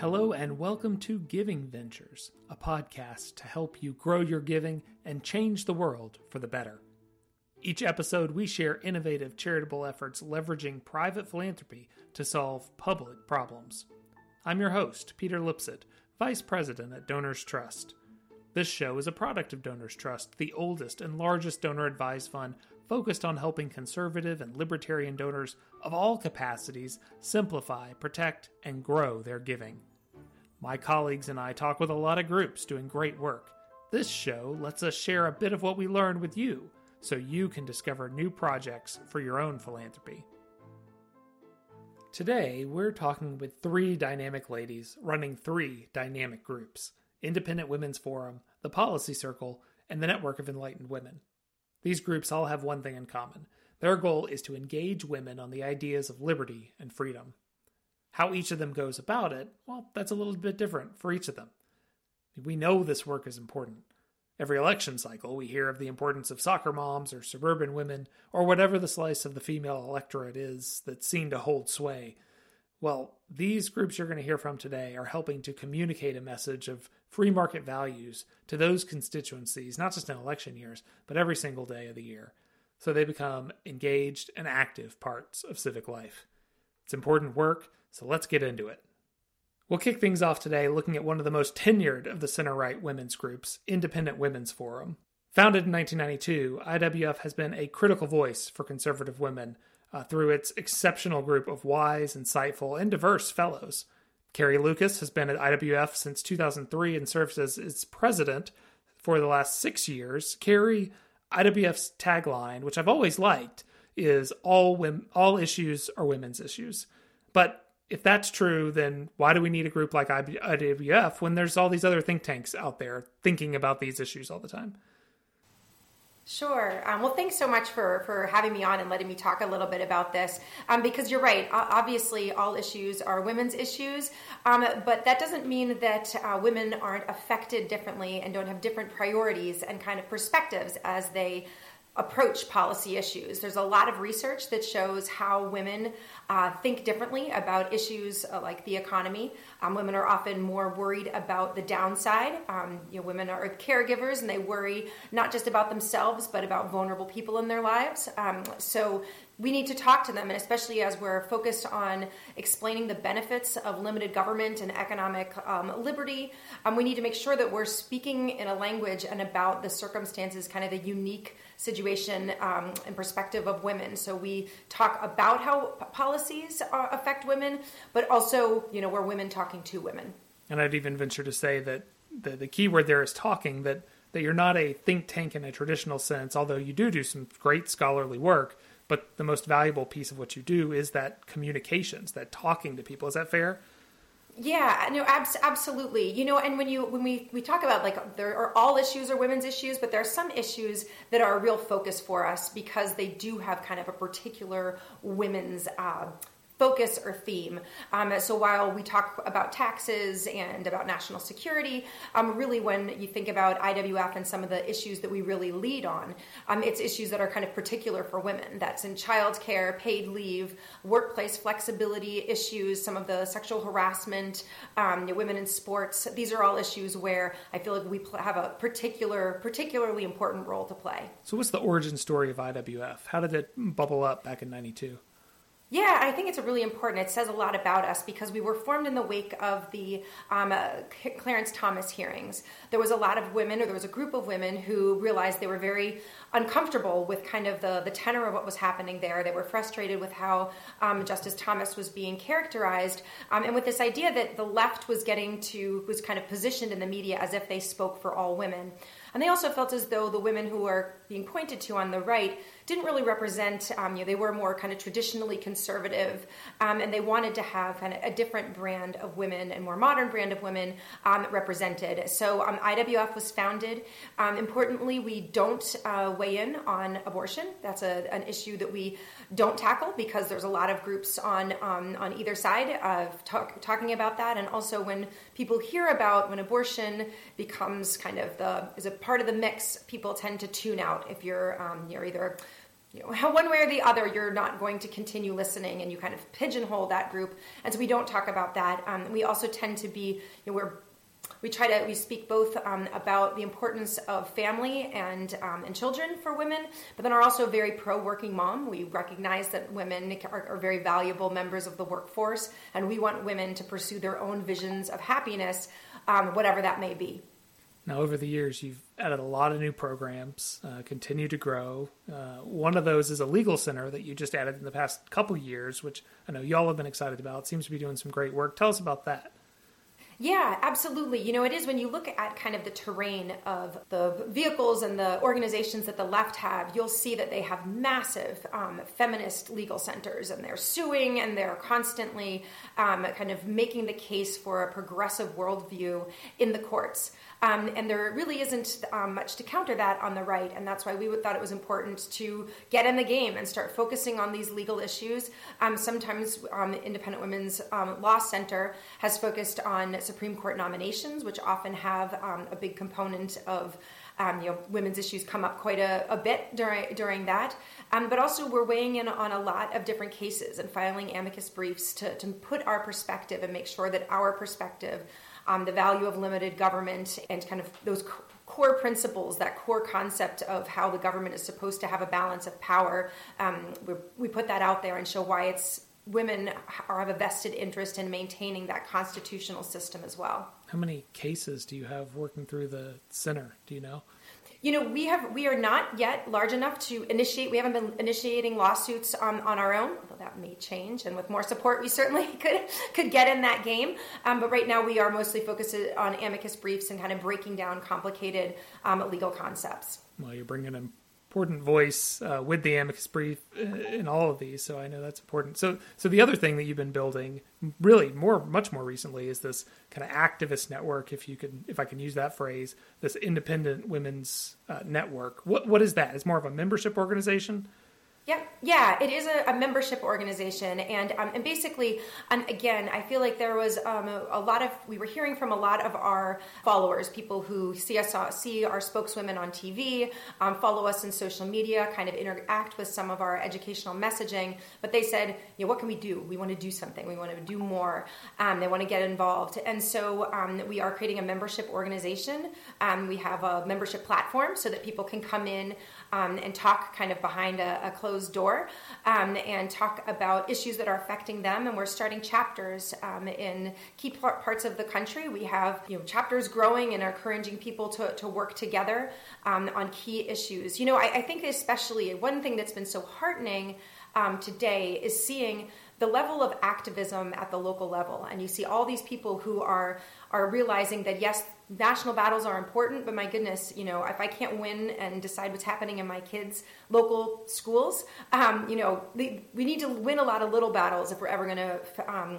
Hello, and welcome to Giving Ventures, a podcast to help you grow your giving and change the world for the better. Each episode, we share innovative charitable efforts leveraging private philanthropy to solve public problems. I'm your host, Peter Lipsett, Vice President at Donors Trust. This show is a product of Donors Trust, the oldest and largest donor advised fund focused on helping conservative and libertarian donors of all capacities simplify, protect, and grow their giving. My colleagues and I talk with a lot of groups doing great work. This show lets us share a bit of what we learned with you so you can discover new projects for your own philanthropy. Today, we're talking with three dynamic ladies running three dynamic groups Independent Women's Forum, the Policy Circle, and the Network of Enlightened Women. These groups all have one thing in common their goal is to engage women on the ideas of liberty and freedom. How each of them goes about it, well, that's a little bit different for each of them. We know this work is important. Every election cycle, we hear of the importance of soccer moms or suburban women or whatever the slice of the female electorate is that's seen to hold sway. Well, these groups you're going to hear from today are helping to communicate a message of free market values to those constituencies, not just in election years, but every single day of the year. So they become engaged and active parts of civic life. It's important work, so let's get into it. We'll kick things off today looking at one of the most tenured of the center right women's groups, Independent Women's Forum. Founded in 1992, IWF has been a critical voice for conservative women uh, through its exceptional group of wise, insightful, and diverse fellows. Carrie Lukas has been at IWF since 2003 and serves as its president for the last six years. Carrie, IWF's tagline, which I've always liked, is all all issues are women's issues. But if that's true, then why do we need a group like IWF when there's all these other think tanks out there thinking about these issues all the time? Sure. Um, well, thanks so much for, for having me on and letting me talk a little bit about this. Um, because you're right. Obviously, all issues are women's issues, um, but that doesn't mean that uh, women aren't affected differently and don't have different priorities and kind of perspectives as they approach policy issues. There's a lot of research that shows how women uh, think differently about issues uh, like the economy. Um, women are often more worried about the downside. Um, you know, women are caregivers and they worry not just about themselves but about vulnerable people in their lives. Um, so we need to talk to them, and especially as we're focused on explaining the benefits of limited government and economic um, liberty, um, we need to make sure that we're speaking in a language and about the circumstances, kind of the unique situation um, and perspective of women. So we talk about how policies uh, affect women, but also, you know, we're women talking to women. And I'd even venture to say that the, the key word there is talking, that, that you're not a think tank in a traditional sense, although you do do some great scholarly work but the most valuable piece of what you do is that communications, that talking to people. Is that fair? Yeah, no, abs- absolutely. You know, and when you when we we talk about like there are all issues are women's issues, but there are some issues that are a real focus for us because they do have kind of a particular women's uh, focus or theme. Um, so while we talk about taxes and about national security, um, really when you think about IWF and some of the issues that we really lead on, um, it's issues that are kind of particular for women. That's in childcare, paid leave, workplace flexibility issues, some of the sexual harassment, um, women in sports. These are all issues where I feel like we have a particular, particularly important role to play. So, what's the origin story of IWF? How did it bubble up back in '92? Yeah, I think it's really important. It says a lot about us because we were formed in the wake of the um, uh, Clarence Thomas hearings. There was a lot of women, or there was a group of women, who realized they were very uncomfortable with kind of the, the tenor of what was happening there. They were frustrated with how um, Justice Thomas was being characterized, um, and with this idea that the left was getting to, was kind of positioned in the media as if they spoke for all women. And they also felt as though the women who were being pointed to on the right didn't really represent, um, you know, they were more kind of traditionally conservative, um, and they wanted to have kind of a different brand of women and more modern brand of women um, represented. So um, IWF was founded. Um, importantly, we don't uh, weigh in on abortion. That's a, an issue that we don't tackle because there's a lot of groups on um, on either side of talk, talking about that. And also, when people hear about when abortion becomes kind of the is a part of the mix, people tend to tune out if you're you're either you know, one way or the other, you're not going to continue listening, and you kind of pigeonhole that group. And so we don't talk about that. Um, we also tend to be, you know, we're we try to we speak both um, about the importance of family and um, and children for women, but then are also very pro working mom. We recognize that women are, are, very valuable members of the workforce, and we want women to pursue their own visions of happiness, um, whatever that may be. Now, over the years, you've added a lot of new programs, uh, continue to grow. Uh, one of those is a legal center that you just added in the past couple years, which I know y'all have been excited about. It seems to be doing some great work. Tell us about that. Yeah, absolutely. You know, it is when you look at kind of the terrain of the vehicles and the organizations that the left have, you'll see that they have massive um, feminist legal centers and they're suing and they're constantly um, kind of making the case for a progressive worldview in the courts. Um, and there really isn't um, much to counter that on the right. And that's why we thought it was important to get in the game and start focusing on these legal issues. Um, sometimes um, Independent Women's um, Law Center has focused on Supreme Court nominations, which often have um, a big component of um, you know, women's issues come up quite a, a bit during during that. Um, but also, we're weighing in on a lot of different cases and filing amicus briefs to, to put our perspective and make sure that our perspective um, the value of limited government, and kind of those core principles, that core concept of how the government is supposed to have a balance of power. Um, we, we put that out there and show why it's women are, have a vested interest in maintaining that constitutional system as well. How many cases do you have working through the center? Do you know? You know we have we are not yet large enough to initiate we haven't been initiating lawsuits on, on our own although that may change and with more support we certainly could could get in that game. Um, but right now we are mostly focused on amicus briefs and kind of breaking down complicated um, legal concepts. Well you're bringing in important voice uh, with the amicus brief in all of these. So I know that's important. So so the other thing that you've been building, really more much more recently, is this kind of activist network, if you can, if I can use that phrase, this independent women's uh, network. What what is that? It's more of a membership organization. Yep. Yeah, it is a, a membership organization, and um, and basically, and again, I feel like there was um, a, a, lot of we were hearing from a lot of our followers, people who see us see our spokeswomen on TV, um, follow us in social media, kind of interact with some of our educational messaging. But they said, you know, what can we do? We want to do something. We want to do more. Um, they want to get involved, and so um, we are creating a membership organization. Um, we have a membership platform so that people can come in and talk kind of behind a, a closed closed door um, and talk about issues that are affecting them. And we're starting chapters um, in key parts of the country. We have you know chapters growing and are encouraging people to, to work together um, on key issues. You know, I, I, think especially one thing that's been so heartening um, today is seeing the level of activism at the local level and you see all these people who are are realizing that yes national battles are important, but my goodness, you know, if I can't win and decide what's happening in my kids' local schools, um, you know, we, need to win a lot of little battles if we're ever going to um,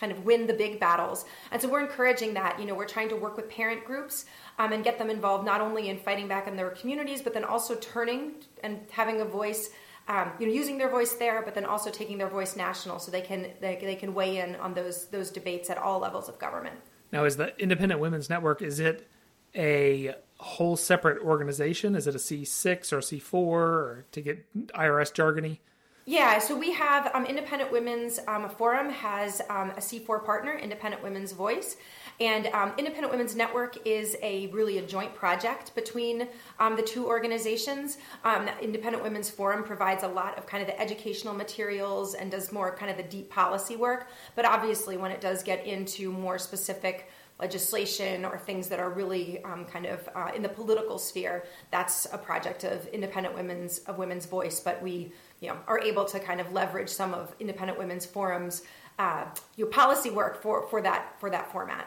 kind of win the big battles. And so we're encouraging that. You know, we're trying to work with parent groups um, and get them involved not only in fighting back in their communities, but then also turning and having a voice. Um, you know, using their voice there, but then also taking their voice national, so they can they, they can weigh in on those those debates at all levels of government. Now, is the Independent Women's Network is it a whole separate organization? Is it a C6 or C4 or to get IRS jargony? Yeah, so we have um, Independent Women's um, Forum has um, a C4 partner, Independent Women's Voice, and um, Independent Women's Network is a really a joint project between um, the two organizations. Um, Independent Women's Forum provides a lot of kind of the educational materials and does more kind of the deep policy work. But obviously, when it does get into more specific legislation or things that are really um, kind of uh, in the political sphere, that's a project of independent women's of women's voice. But we, you know, are able to kind of leverage some of independent women's forums, uh, your policy work for for that for that format.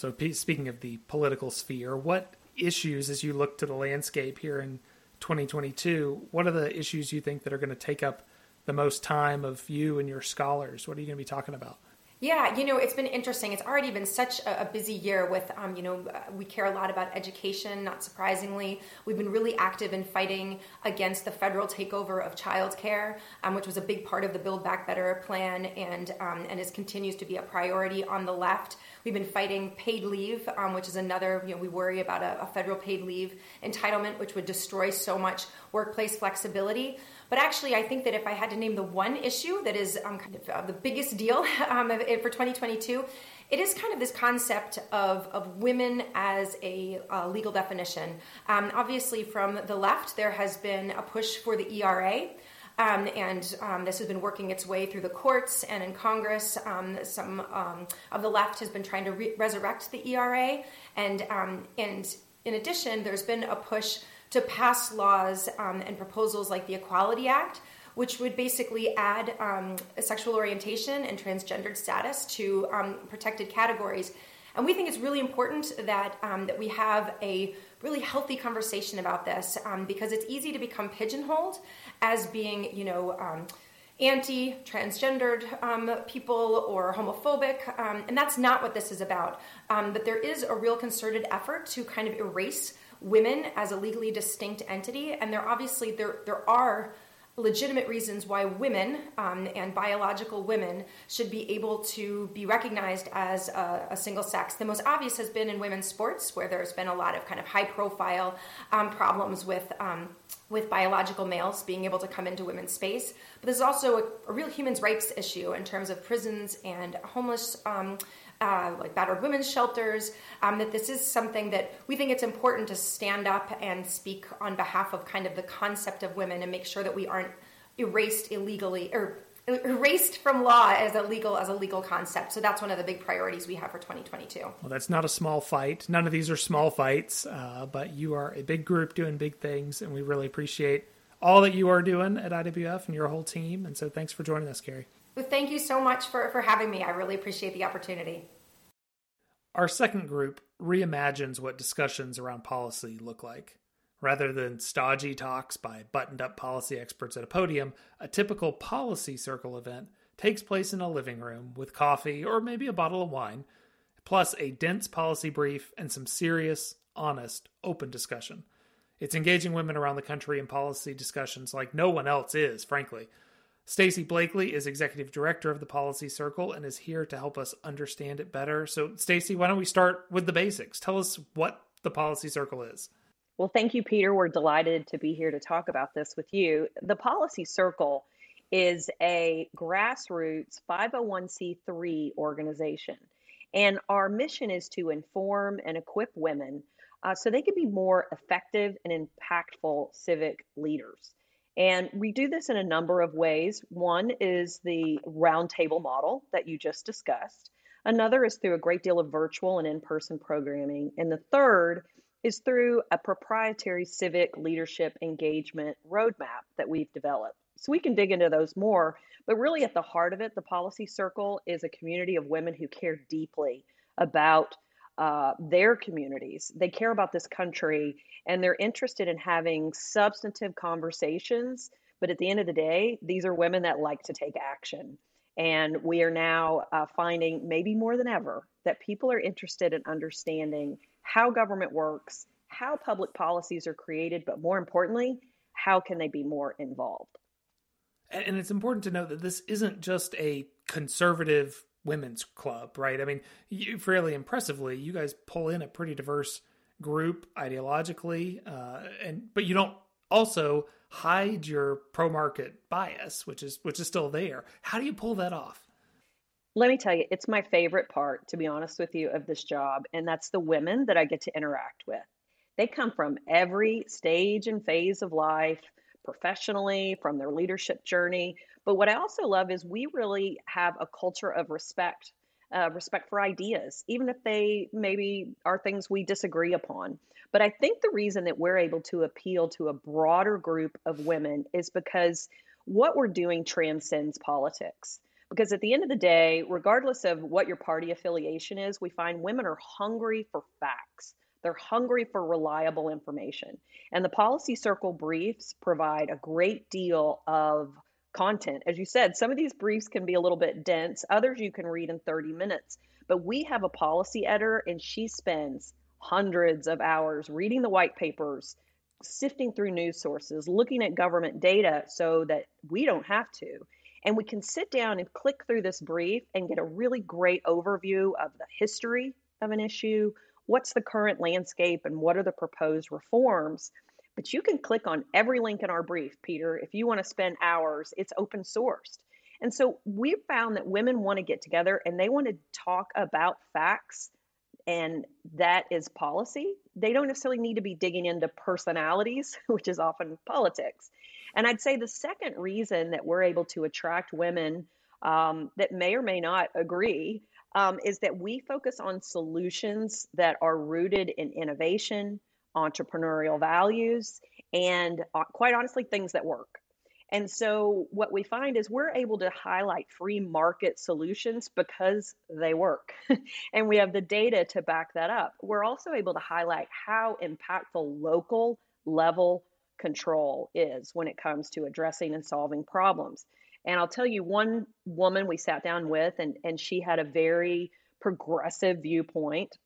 So, speaking of the political sphere, what issues, as you look to the landscape here in 2022, what are the issues you think that are going to take up the most time of you and your scholars? What are you going to be talking about? Yeah, you know, it's been interesting. It's already been such a, a busy year with, um, you know, uh, we care a lot about education, not surprisingly. We've been really active in fighting against the federal takeover of childcare, um, which was a big part of the Build Back Better plan and, um, and it continues to be a priority on the left. We've been fighting paid leave, um, which is another, you know, we worry about a, a federal paid leave entitlement, which would destroy so much workplace flexibility. But actually, I think that if I had to name the one issue that is um, kind of uh, the biggest deal um, for 2022, it is kind of this concept of, of women as a uh, legal definition. Um, obviously, from the left, there has been a push for the ERA. Um, and um, this has been working its way through the courts and in Congress. Um, some um, of the left has been trying to re- resurrect the ERA, and um, and in addition, there's been a push to pass laws um, and proposals like the Equality Act, which would basically add sexual orientation and transgendered status to protected categories. And we think it's really important that that we have a really healthy conversation about this um, because it's easy to become pigeonholed as being, you know, um, anti transgendered um, people or homophobic. Um, and that's not what this is about. Um, but there is a real concerted effort to kind of erase women as a legally distinct entity. And there obviously there there are legitimate reasons why women um, and biological women should be able to be recognized as a, a, single sex. The most obvious has been in women's sports, where there's been a lot of kind of high profile um, problems with. Um, with biological males being able to come into women's space, but there's also a, a real human rights issue in terms of prisons and homeless um, uh, like battered women's shelters, um, that this is something that we think it's important to stand up and speak on behalf of kind of the concept of women and make sure that we aren't erased illegally or erased from law as a legal as a legal concept. So that's one of the big priorities we have for 2022. Well, that's not a small fight. None of these are small fights, uh, but you are a big group doing big things, and we really appreciate all that you are doing at IWF and your whole team. And so, thanks for joining us, Carrie. Well, thank you so much for, for having me. I really appreciate the opportunity. Our second group reimagines what discussions around policy look like. Rather than stodgy talks by buttoned up policy experts at a podium, a typical policy circle event takes place in a living room with coffee or maybe a bottle of wine, plus a dense policy brief and some serious, honest, open discussion. It's engaging women around the country in policy discussions like no one else is, frankly. Stacy Blakeley is executive director of the Policy Circle and is here to help us understand it better. So, Stacy, why don't we start with the basics? Tell us what the Policy Circle is. Well, thank you, Peter. We're delighted to be here to talk about this with you. The Policy Circle is a grassroots 501c3 organization, and our mission is to inform and equip women uh, so they can be more effective and impactful civic leaders. And we do this in a number of ways. One is the roundtable model that you just discussed. Another is through a great deal of virtual and in person programming. And the third is through a proprietary civic leadership engagement roadmap that we've developed. So we can dig into those more. But really, at the heart of it, the Policy Circle is a community of women who care deeply about uh, their communities. They care about this country and they're interested in having substantive conversations. But at the end of the day, these are women that like to take action. And we are now uh, finding, maybe more than ever, that people are interested in understanding how government works, how public policies are created, but more importantly, how can they be more involved? And it's important to note that this isn't just a conservative women's club, right? I mean, you, fairly impressively, you guys pull in a pretty diverse group ideologically, uh, and but you don't also hide your pro market bias, which is which is still there. How do you pull that off? Let me tell you, it's my favorite part, to be honest with you, of this job, and that's the women that I get to interact with. They come from every stage and phase of life, professionally, from their leadership journey. But what I also love is we really have a culture of respect uh, respect for ideas, even if they maybe are things we disagree upon. But I think the reason that we're able to appeal to a broader group of women is because what we're doing transcends politics. Because at the end of the day, regardless of what your party affiliation is, we find women are hungry for facts. They're hungry for reliable information. And the Policy Circle briefs provide a great deal of content. As you said, some of these briefs can be a little bit dense, others you can read in 30 minutes. But we have a policy editor, and she spends hundreds of hours reading the white papers, sifting through news sources, looking at government data so that we don't have to. And we can sit down and click through this brief and get a really great overview of the history of an issue, what's the current landscape, and what are the proposed reforms. But you can click on every link in our brief, Peter. If you want to spend hours, it's open sourced. And so we found that women want to get together and they want to talk about facts, and that is policy. They don't necessarily need to be digging into personalities, which is often politics. And I'd say the second reason that we're able to attract women um, that may or may not agree um, is that we focus on solutions that are rooted in innovation, entrepreneurial values, and uh, quite honestly, things that work. And so, what we find is we're able to highlight free market solutions because they work. and we have the data to back that up. We're also able to highlight how impactful local level control is when it comes to addressing and solving problems. And I'll tell you, one woman we sat down with, and, and she had a very progressive viewpoint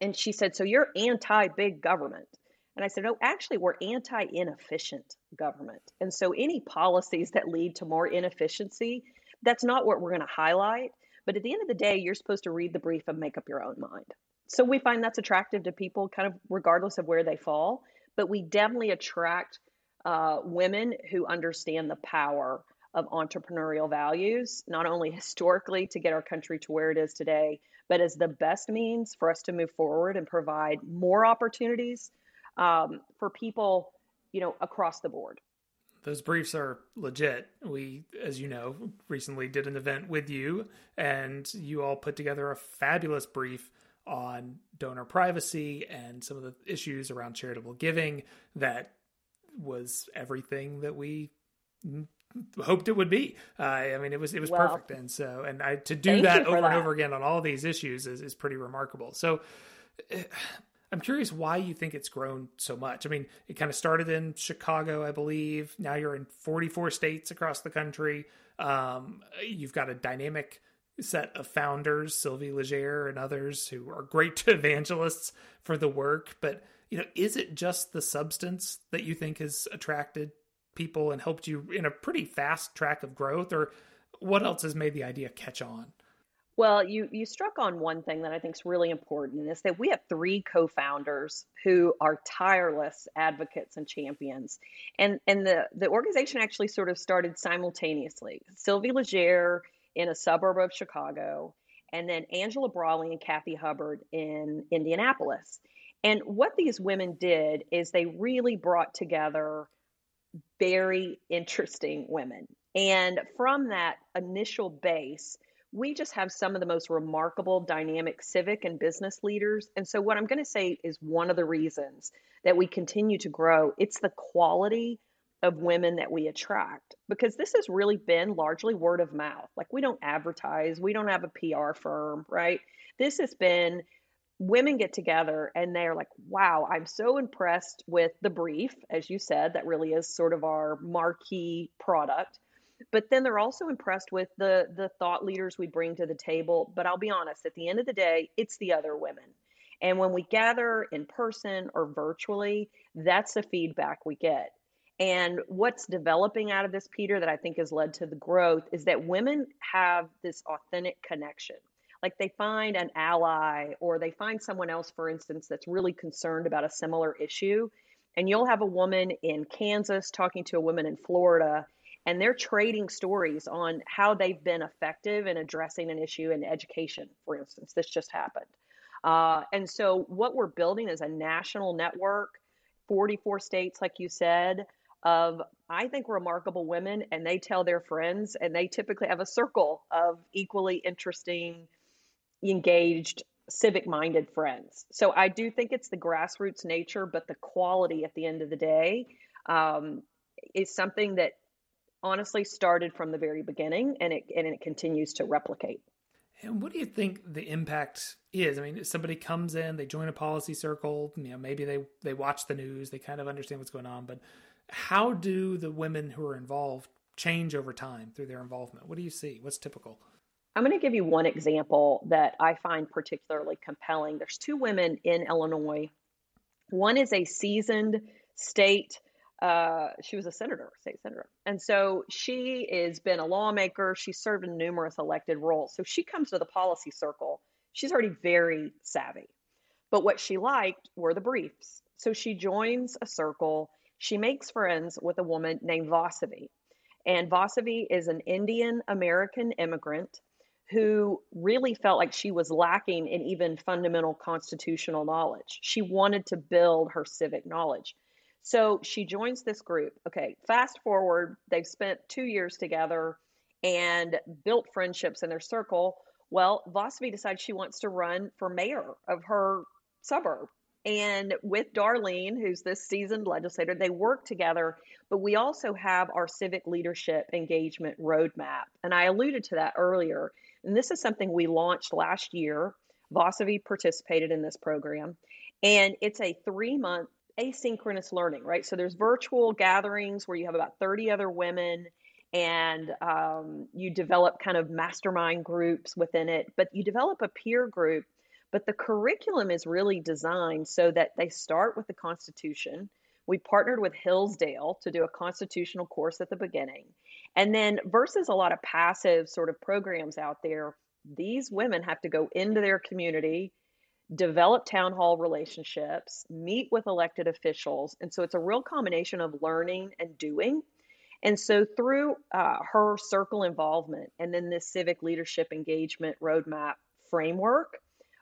and she said, So you're anti big government. And I said, No, actually, we're anti inefficient government. And so any policies that lead to more inefficiency, that's not what we're going to highlight. But at the end of the day, you're supposed to read the brief and make up your own mind. So we find that's attractive to people, kind of regardless of where they fall. But we definitely attract uh, women who understand the power of entrepreneurial values, not only historically to get our country to where it is today, but as the best means for us to move forward and provide more opportunities um, for people, you know, across the board. Those briefs are legit. We, as you know, recently did an event with you, and you all put together a fabulous brief on donor privacy and some of the issues around charitable giving that was everything that we hoped it would be. Uh, I mean, it was it was well, perfect, and so and I to do that over that. and over again on all these issues is is pretty remarkable. So. I'm curious why you think it's grown so much. I mean, it kind of started in Chicago, I believe. Now you're in 44 states across the country. Um, you've got a dynamic set of founders, Sylvie Legere and others, who are great evangelists for the work. But you know, is it just the substance that you think has attracted people and helped you in a pretty fast track of growth, or what else has made the idea catch on? Well, you you struck on one thing that I think is really important is that we have three co-founders who are tireless advocates and champions, and and the the organization actually sort of started simultaneously. Sylvie Legere in a suburb of Chicago, and then Angela Braly and Kathy Hubbard in Indianapolis. And what these women did is they really brought together very interesting women. And from that initial base, we just have some of the most remarkable dynamic civic and business leaders. And so, what I'm going to say is one of the reasons that we continue to grow, it's the quality of women that we attract because this has really been largely word of mouth. Like, we don't advertise, we don't have a PR firm, right? This has been women get together and they're like, wow, I'm so impressed with the brief, as you said, that really is sort of our marquee product. But then they're also impressed with the the thought leaders we bring to the table. But I'll be honest, at the end of the day, it's the other women. And when we gather in person or virtually, that's the feedback we get. And what's developing out of this, Peter, that I think has led to the growth is that women have this authentic connection like they find an ally or they find someone else for instance that's really concerned about a similar issue. And you'll have a woman in Kansas talking to a woman in Florida and they're trading stories on how they've been effective in addressing an issue in education for instance. This just happened. Uh, and so what we're building is a national network 44 states like you said of I think remarkable women and they tell their friends and they typically have a circle of equally interesting engaged, civic minded friends. So I do think it's the grassroots nature, but the quality at the end of the day um, is something that honestly started from the very beginning and it, and it continues to replicate. And what do you think the impact is? I mean, if somebody comes in, they join a policy circle, you know, maybe they they watch the news, they kind of understand what's going on, but how do the women who are involved change over time through their involvement? What do you see? What's typical? I'm going to give you one example that I find particularly compelling. There's two women in Illinois. One is a seasoned state, uh, she was a senator, state senator. And so she has been a lawmaker. She served in numerous elected roles. So she comes to the policy circle. She's already very savvy. But what she liked were the briefs. So she joins a circle. She makes friends with a woman named Vasavi. And Vasavi is an Indian American immigrant who really felt like she was lacking in even fundamental constitutional knowledge. She wanted to build her civic knowledge. So she joins this group. Okay, fast forward, they've spent two years together and built friendships in their circle. Well, Vasavi decides she wants to run for mayor of her suburb. And with Darlene, who's this seasoned legislator, they work together. But we also have our civic leadership engagement roadmap. And I alluded to that earlier. And this is something we launched last year. Vasavi participated in this program. And it's a three month asynchronous learning, right? So there's virtual gatherings where you have about 30 other women and um, you develop kind of mastermind groups within it, but you develop a peer group. But the curriculum is really designed so that they start with the Constitution. We partnered with Hillsdale to do a constitutional course at the beginning. And then, versus a lot of passive sort of programs out there, these women have to go into their community, develop town hall relationships, meet with elected officials. And so it's a real combination of learning and doing. And so through uh, her circle involvement and then this civic leadership engagement roadmap framework,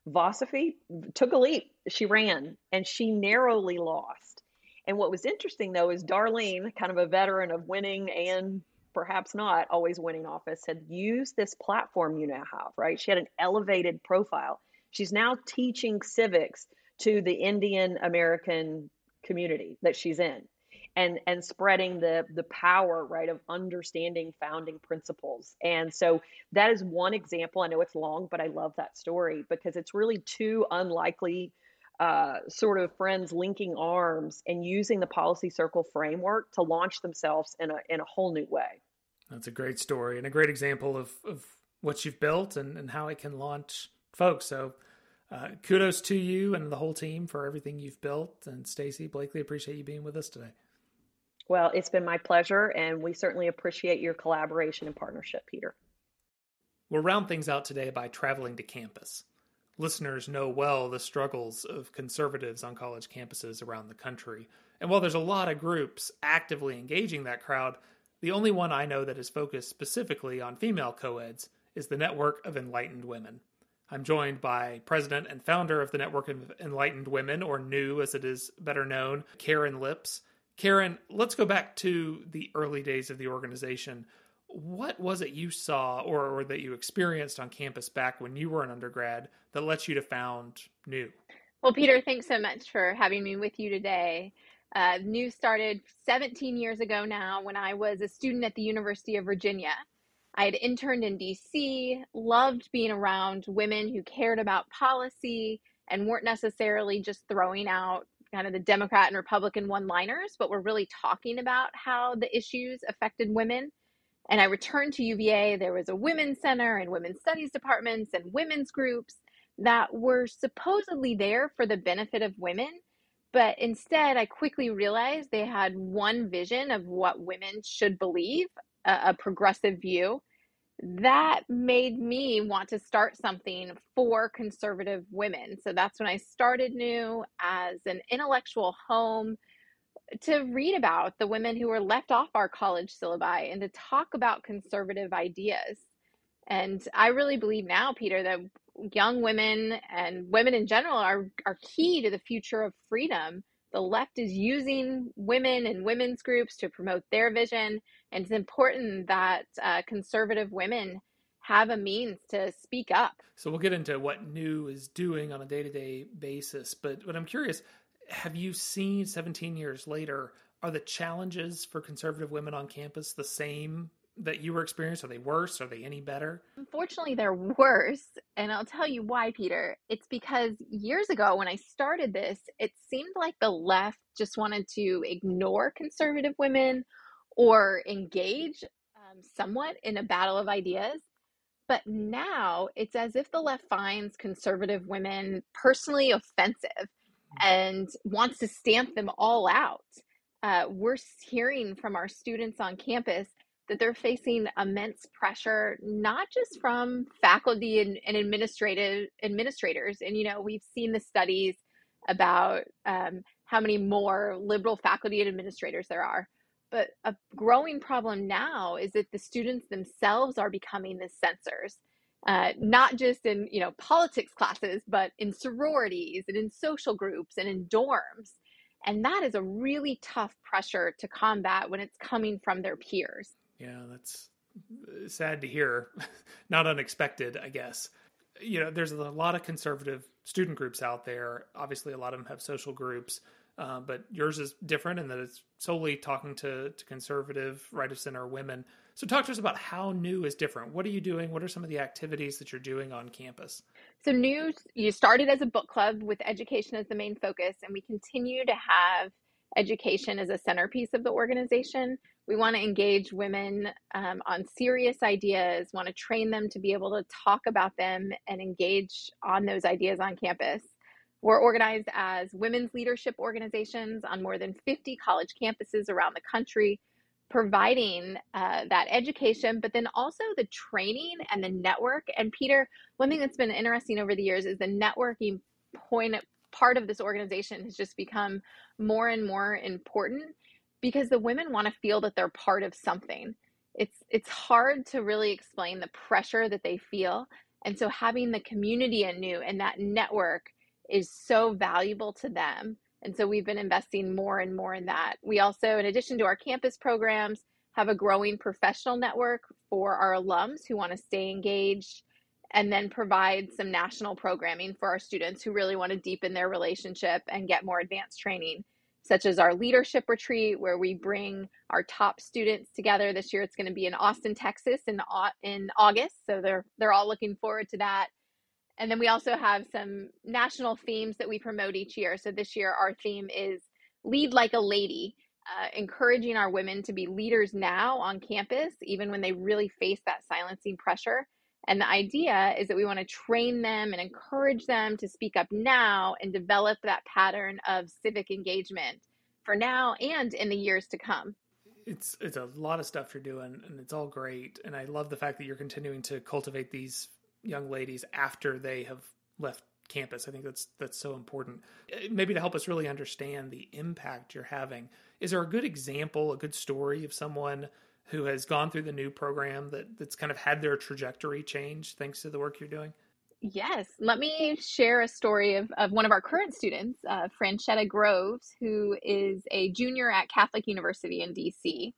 Vasavi took a leap. She ran and she narrowly lost. And what was interesting though is Darlene, kind of a veteran of winning and perhaps not always winning office, had used this platform you now have, right? She had an elevated profile. She's now teaching civics to the Indian American community that she's in and and spreading the the power right of understanding founding principles and so that is one example i know it's long but i love that story because it's really two unlikely uh, sort of friends linking arms and using the policy circle framework to launch themselves in a in a whole new way that's a great story and a great example of of what you've built and, and how it can launch folks so uh, kudos to you and the whole team for everything you've built and stacy blakeley appreciate you being with us today well, it's been my pleasure, and we certainly appreciate your collaboration and partnership, Peter. We'll round things out today by traveling to campus. Listeners know well the struggles of conservatives on college campuses around the country. And while there's a lot of groups actively engaging that crowd, the only one I know that is focused specifically on female co-eds is the Network of Enlightened Women. I'm joined by president and founder of the Network of Enlightened Women, or NEW as it is better known, Karin Lips. Karin, let's go back to the early days of the organization. What was it you saw or, or that you experienced on campus back when you were an undergrad that led you to found New? Well, Peter, thanks so much for having me with you today. Uh, New started 17 years ago now when I was a student at the University of Virginia. I had interned in DC, loved being around women who cared about policy and weren't necessarily just throwing out kind of the Democrat and Republican one liners, but we're really talking about how the issues affected women. And I returned to UVA. There was a women's center and women's studies departments and women's groups that were supposedly there for the benefit of women. But instead, I quickly realized they had one vision of what women should believe, a, a progressive view that made me want to start something for conservative women. So that's when I started New as an intellectual home to read about the women who were left off our college syllabi and to talk about conservative ideas. And I really believe now, Peter, that young women and women in general are, are key to the future of freedom. The left is using women and women's groups to promote their vision and it's important that uh, conservative women have a means to speak up. So we'll get into what New is doing on a day to day basis. But, but I'm curious have you seen 17 years later, are the challenges for conservative women on campus the same that you were experiencing? Are they worse? Are they any better? Unfortunately, they're worse. And I'll tell you why, Peter. It's because years ago when I started this, it seemed like the left just wanted to ignore conservative women or engage um, somewhat in a battle of ideas. But now it's as if the left finds conservative women personally offensive and wants to stamp them all out. Uh, we're hearing from our students on campus that they're facing immense pressure, not just from faculty and, and administrative administrators. And you know, we've seen the studies about um, how many more liberal faculty and administrators there are. But a growing problem now is that the students themselves are becoming the censors, uh, not just in you know politics classes, but in sororities and in social groups and in dorms. And that is a really tough pressure to combat when it's coming from their peers. Yeah, that's uh, sad to hear. Not unexpected, I guess. You know, there's a lot of conservative student groups out there. Obviously, a lot of them have social groups. Uh, but yours is different in that it's solely talking to, to conservative, right of center women. So, talk to us about how New is different. What are you doing? What are some of the activities that you're doing on campus? So, New, you started as a book club with education as the main focus, and we continue to have education as a centerpiece of the organization. We want to engage women um, on serious ideas, want to train them to be able to talk about them and engage on those ideas on campus. We're organized as women's leadership organizations on more than 50 college campuses around the country, providing uh, that education, but then also the training and the network. And Peter, one thing that's been interesting over the years is the networking point part of this organization has just become more and more important because the women want to feel that they're part of something. It's it's hard to really explain the pressure that they feel. And so having the community anew and that network is so valuable to them. And so we've been investing more and more in that. We also, in addition to our campus programs, have a growing professional network for our alums who want to stay engaged and then provide some national programming for our students who really want to deepen their relationship and get more advanced training such as our leadership retreat where we bring our top students together this year it's going to be in austin texas in, in august so they're they're all looking forward to that and then we also have some national themes that we promote each year. So this year, our theme is Lead Like a Lady, uh, encouraging our women to be leaders now on campus, even when they really face that silencing pressure. And the idea is that we want to train them and encourage them to speak up now and develop that pattern of civic engagement for now and in the years to come. It's it's a lot of stuff you're doing and it's all great and I love the fact that you're continuing to cultivate these young ladies after they have left campus. I think that's that's so important. Uh, maybe to help us really understand the impact you're having. Is there a good example, a good story of someone who has gone through the new program that that's kind of had their trajectory change thanks to the work you're doing? Yes. Let me share a story of, of one of our current students, uh, Franchetta Groves, who is a junior at Catholic University in DC.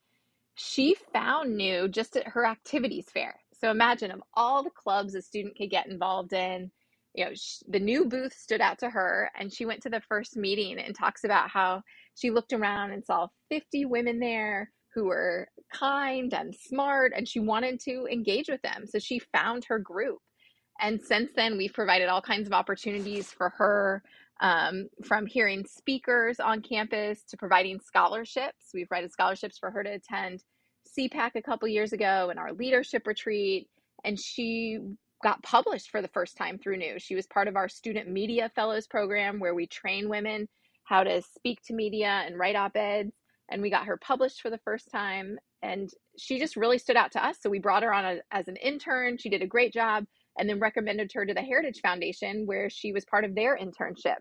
She found new just at her activities fair. So imagine of all the clubs a student could get involved in, you know, sh- the new booth stood out to her and she went to the first meeting and talks about how she looked around and saw 50 women there who were kind and smart and she wanted to engage with them. So she found her group. And since then, we've provided all kinds of opportunities for her um, from hearing speakers on campus to providing scholarships. We've provided scholarships for her to attend CPAC a couple years ago and our leadership retreat, and she got published for the first time through New. She was part of our student media fellows program where we train women how to speak to media and write op eds. And we got her published for the first time. And she just really stood out to us. So we brought her on a, as an intern. She did a great job and then recommended her to the Heritage Foundation where she was part of their internship.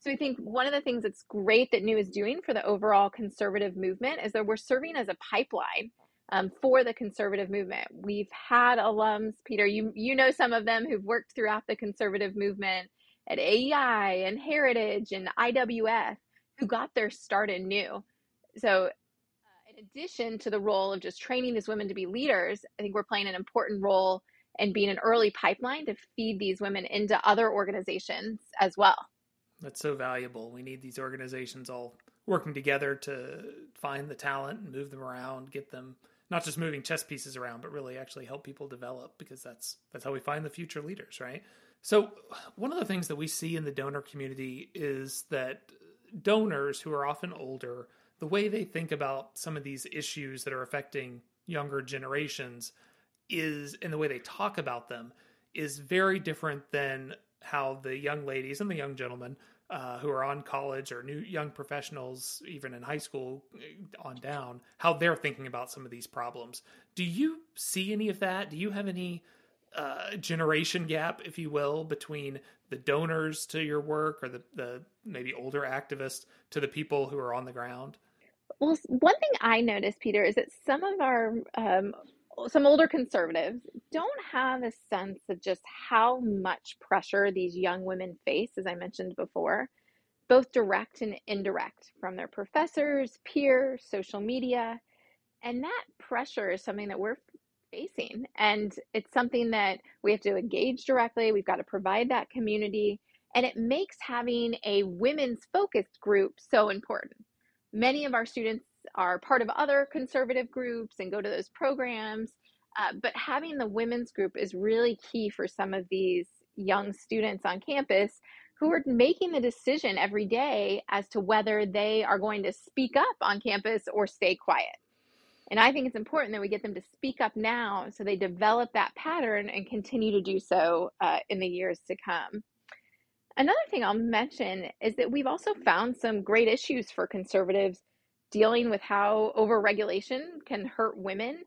So I think one of the things that's great that New is doing for the overall conservative movement is that we're serving as a pipeline um, for the conservative movement. We've had alums, Peter, you you know some of them who've worked throughout the conservative movement at AEI and Heritage and IWF who got their start in New. So uh, in addition to the role of just training these women to be leaders, I think we're playing an important role in being an early pipeline to feed these women into other organizations as well. That's so valuable. We need these organizations all working together to find the talent and move them around, get them not just moving chess pieces around, but really actually help people develop because that's that's how we find the future leaders, right? So one of the things that we see in the donor community is that donors who are often older, the way they think about some of these issues that are affecting younger generations is and the way they talk about them is very different than how the young ladies and the young gentlemen uh, who are on college or new young professionals, even in high school uh, on down, how they're thinking about some of these problems. Do you see any of that? Do you have any uh, generation gap, if you will, between the donors to your work or the, the maybe older activists to the people who are on the ground? Well, one thing I noticed, Peter, is that some of our um, some older conservatives don't have a sense of just how much pressure these young women face, as I mentioned before, both direct and indirect from their professors, peers, social media. And that pressure is something that we're facing. And it's something that we have to engage directly. We've got to provide that community. And it makes having a women's focused group so important. Many of our students are part of other conservative groups and go to those programs. Uh, but having the women's group is really key for some of these young students on campus who are making the decision every day as to whether they are going to speak up on campus or stay quiet. And I think it's important that we get them to speak up now so they develop that pattern and continue to do so uh, in the years to come. Another thing I'll mention is that we've also found some great issues for conservatives dealing with how overregulation can hurt women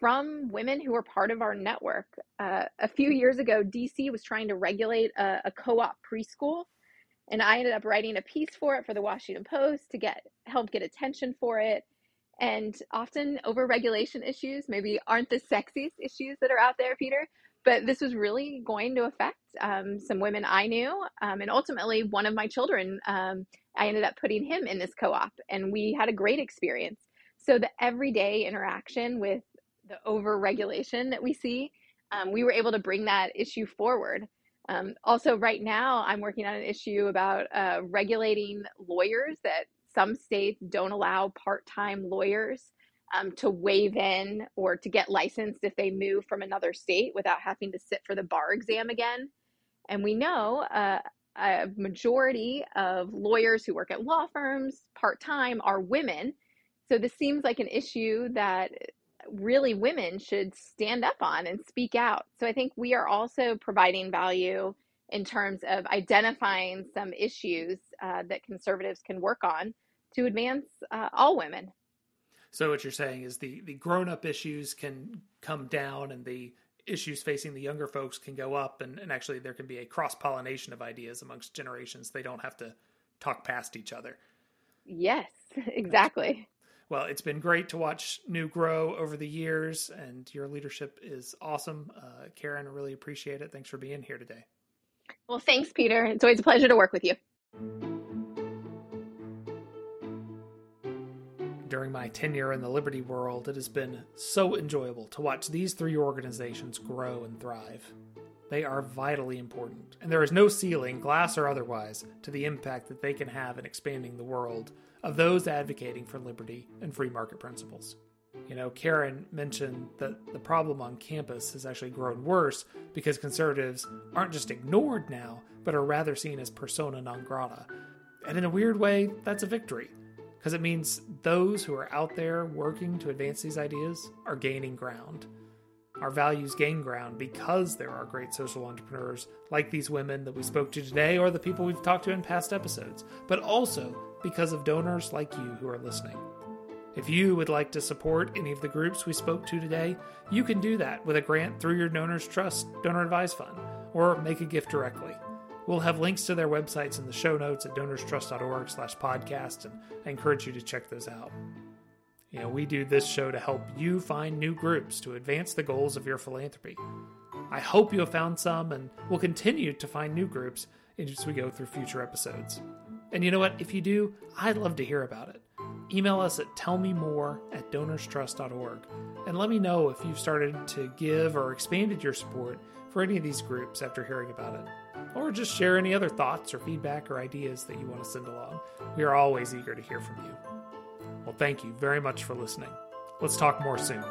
from women who are part of our network. Uh, a few years ago, DC was trying to regulate a, a co op preschool. And I ended up writing a piece for it for the Washington Post to get help get attention for it. And often overregulation issues maybe aren't the sexiest issues that are out there, Peter, but this was really going to affect um, some women I knew. Um, and ultimately, one of my children, um, I ended up putting him in this co op, and we had a great experience. So, the everyday interaction with the overregulation that we see, um, we were able to bring that issue forward. Um, also, right now, I'm working on an issue about uh, regulating lawyers that some states don't allow part time lawyers um, to waive in or to get licensed if they move from another state without having to sit for the bar exam again. And we know uh, a majority of lawyers who work at law firms part time are women. So this seems like an issue that really women should stand up on and speak out. So I think we are also providing value in terms of identifying some issues uh, that conservatives can work on to advance uh, all women. So what you're saying is the the grown up issues can come down and the issues facing the younger folks can go up and, and actually there can be a cross pollination of ideas amongst generations. They don't have to talk past each other. Yes, exactly. Well, it's been great to watch New grow over the years, and your leadership is awesome. Uh, Karin, I really appreciate it. Thanks for being here today. Well, thanks, Peter. It's always a pleasure to work with you. During my tenure in the Liberty world, it has been so enjoyable to watch these three organizations grow and thrive. They are vitally important, and there is no ceiling, glass or otherwise, to the impact that they can have in expanding the world of those advocating for liberty and free market principles. You know, Karin mentioned that the problem on campus has actually grown worse because conservatives aren't just ignored now, but are rather seen as persona non grata. And in a weird way, that's a victory, because it means those who are out there working to advance these ideas are gaining ground. Our values gain ground because there are great social entrepreneurs like these women that we spoke to today or the people we've talked to in past episodes, but also because of donors like you who are listening. If you would like to support any of the groups we spoke to today, you can do that with a grant through your DonorsTrust Donor Advised Fund or make a gift directly. We'll have links to their websites in the show notes at donorstrust.org slash podcast, and I encourage you to check those out. You know, we do this show to help you find new groups to advance the goals of your philanthropy. I hope you have found some and will continue to find new groups as we go through future episodes. And you know what? If you do, I'd love to hear about it. Email us at tellmemore at donorstrust.org and let me know if you've started to give or expanded your support for any of these groups after hearing about it. Or just share any other thoughts or feedback or ideas that you want to send along. We are always eager to hear from you. Well, thank you very much for listening. Let's talk more soon.